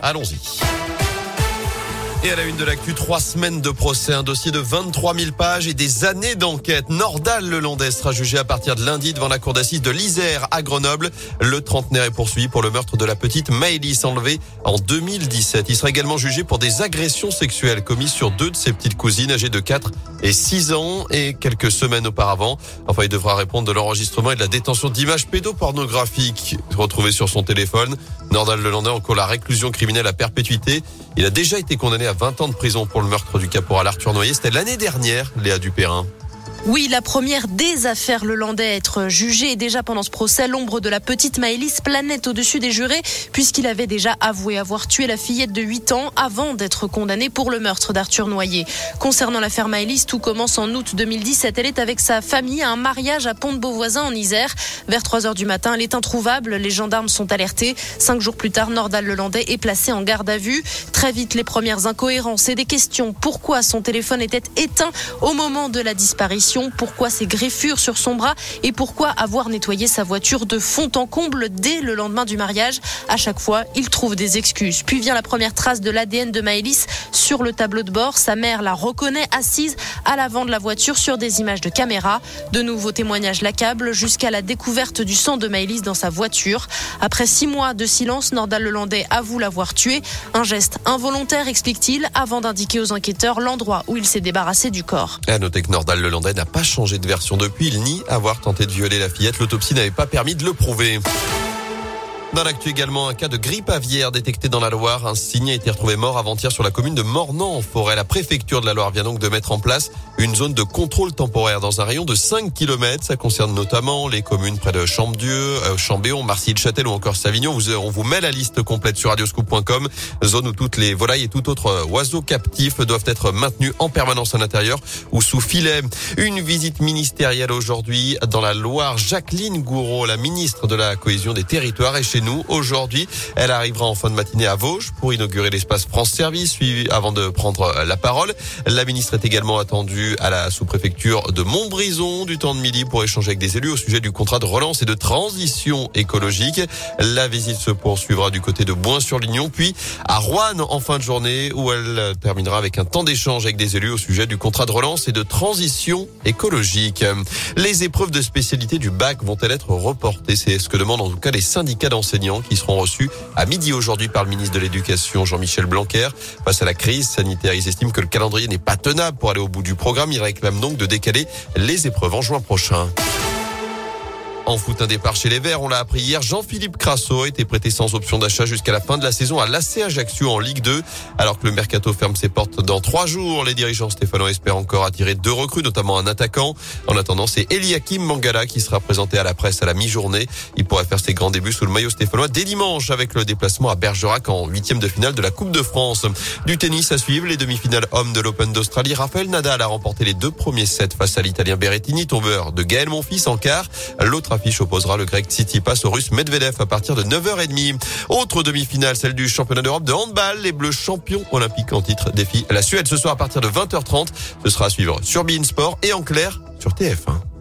Allons-y. Et à la une de l'actu, trois semaines de procès, un dossier de 23 000 pages et des années d'enquête. Nordal Lelandais sera jugé à partir de lundi devant la cour d'assises de l'Isère à Grenoble. Le trentenaire est poursuivi pour le meurtre de la petite Maëlys enlevée en 2017. Il sera également jugé pour des agressions sexuelles commises sur deux de ses petites cousines âgées de 4 et 6 ans et quelques semaines auparavant. Enfin, il devra répondre de l'enregistrement et de la détention d'images pédopornographiques retrouvées sur son téléphone. Nordal Lelandais encore la réclusion criminelle à perpétuité. Il a déjà été condamné à 20 ans de prison pour le meurtre du caporal Arthur Noyer. C'était l'année dernière, Léa Dupérin. Oui, la première des affaires le Landais à être jugée et déjà pendant ce procès, l'ombre de la petite Maëlys planète au-dessus des jurés puisqu'il avait déjà avoué avoir tué la fillette de 8 ans avant d'être condamné pour le meurtre d'Arthur Noyer. Concernant l'affaire Maëlys, tout commence en août 2017. Elle est avec sa famille à un mariage à Pont-de-Beauvoisin en Isère. Vers 3 heures du matin, elle est introuvable. Les gendarmes sont alertés. Cinq jours plus tard, Nordal Lelandais est placé en garde à vue. Très vite, les premières incohérences et des questions. Pourquoi son téléphone était éteint au moment de la disparition? Pourquoi ces griffures sur son bras et pourquoi avoir nettoyé sa voiture de fond en comble dès le lendemain du mariage? À chaque fois, il trouve des excuses. Puis vient la première trace de l'ADN de Maëlys sur le tableau de bord. Sa mère la reconnaît assise à l'avant de la voiture sur des images de caméra. De nouveaux témoignages l'accablent jusqu'à la découverte du sang de Maëlys dans sa voiture. Après six mois de silence, Nordal Lelandais avoue l'avoir tué. Un geste involontaire, explique-t-il, avant d'indiquer aux enquêteurs l'endroit où il s'est débarrassé du corps. À noter que Nordal n'a pas changé de version depuis. Il nie avoir tenté de violer la fillette. L'autopsie n'avait pas permis de le prouver. Dans l'actu également, un cas de grippe aviaire détecté dans la Loire. Un cygne a été retrouvé mort avant-hier sur la commune de Mornan en forêt. La préfecture de la Loire vient donc de mettre en place une zone de contrôle temporaire dans un rayon de 5 km. Ça concerne notamment les communes près de Champdieu, euh, Chambéon, Marcy-le-Châtel ou encore Savignon. Vous, on vous met la liste complète sur radioscoop.com. Zone où toutes les volailles et tout autre oiseau captif doivent être maintenus en permanence à l'intérieur ou sous filet. Une visite ministérielle aujourd'hui dans la Loire. Jacqueline Gouraud, la ministre de la cohésion des territoires, est chez nous aujourd'hui. Elle arrivera en fin de matinée à Vosges pour inaugurer l'espace France Service, suivi avant de prendre la parole. La ministre est également attendue à la sous-préfecture de Montbrison du temps de midi pour échanger avec des élus au sujet du contrat de relance et de transition écologique. La visite se poursuivra du côté de Boin-sur-Lignon, puis à Rouen en fin de journée où elle terminera avec un temps d'échange avec des élus au sujet du contrat de relance et de transition écologique. Les épreuves de spécialité du bac vont-elles être reportées? C'est ce que demandent en tout cas les syndicats d'enseignants qui seront reçus à midi aujourd'hui par le ministre de l'Éducation Jean-Michel Blanquer. Face à la crise sanitaire, ils estiment que le calendrier n'est pas tenable pour aller au bout du programme. Ils réclament donc de décaler les épreuves en juin prochain. En foot, un départ chez les Verts, on l'a appris hier, Jean-Philippe Crasso a été prêté sans option d'achat jusqu'à la fin de la saison à l'AC Ajaccio en Ligue 2. Alors que le mercato ferme ses portes dans trois jours, les dirigeants stéphanois espèrent encore attirer deux recrues, notamment un attaquant. En attendant, c'est Eliakim Mangala qui sera présenté à la presse à la mi-journée. Il pourrait faire ses grands débuts sous le maillot stéphanois dès dimanche avec le déplacement à Bergerac en huitième de finale de la Coupe de France. Du tennis à suivre, les demi-finales hommes de l'Open d'Australie. Raphaël Nadal a remporté les deux premiers sets face à l'Italien Berrettini, tombeur de Gaël Monfils en quart. Affiche opposera le grec passe au russe Medvedev à partir de 9h30. Autre demi-finale, celle du championnat d'Europe de handball. Les Bleus champions olympiques en titre défient la Suède ce soir à partir de 20h30. Ce sera à suivre sur Bein Sport et en clair sur TF1.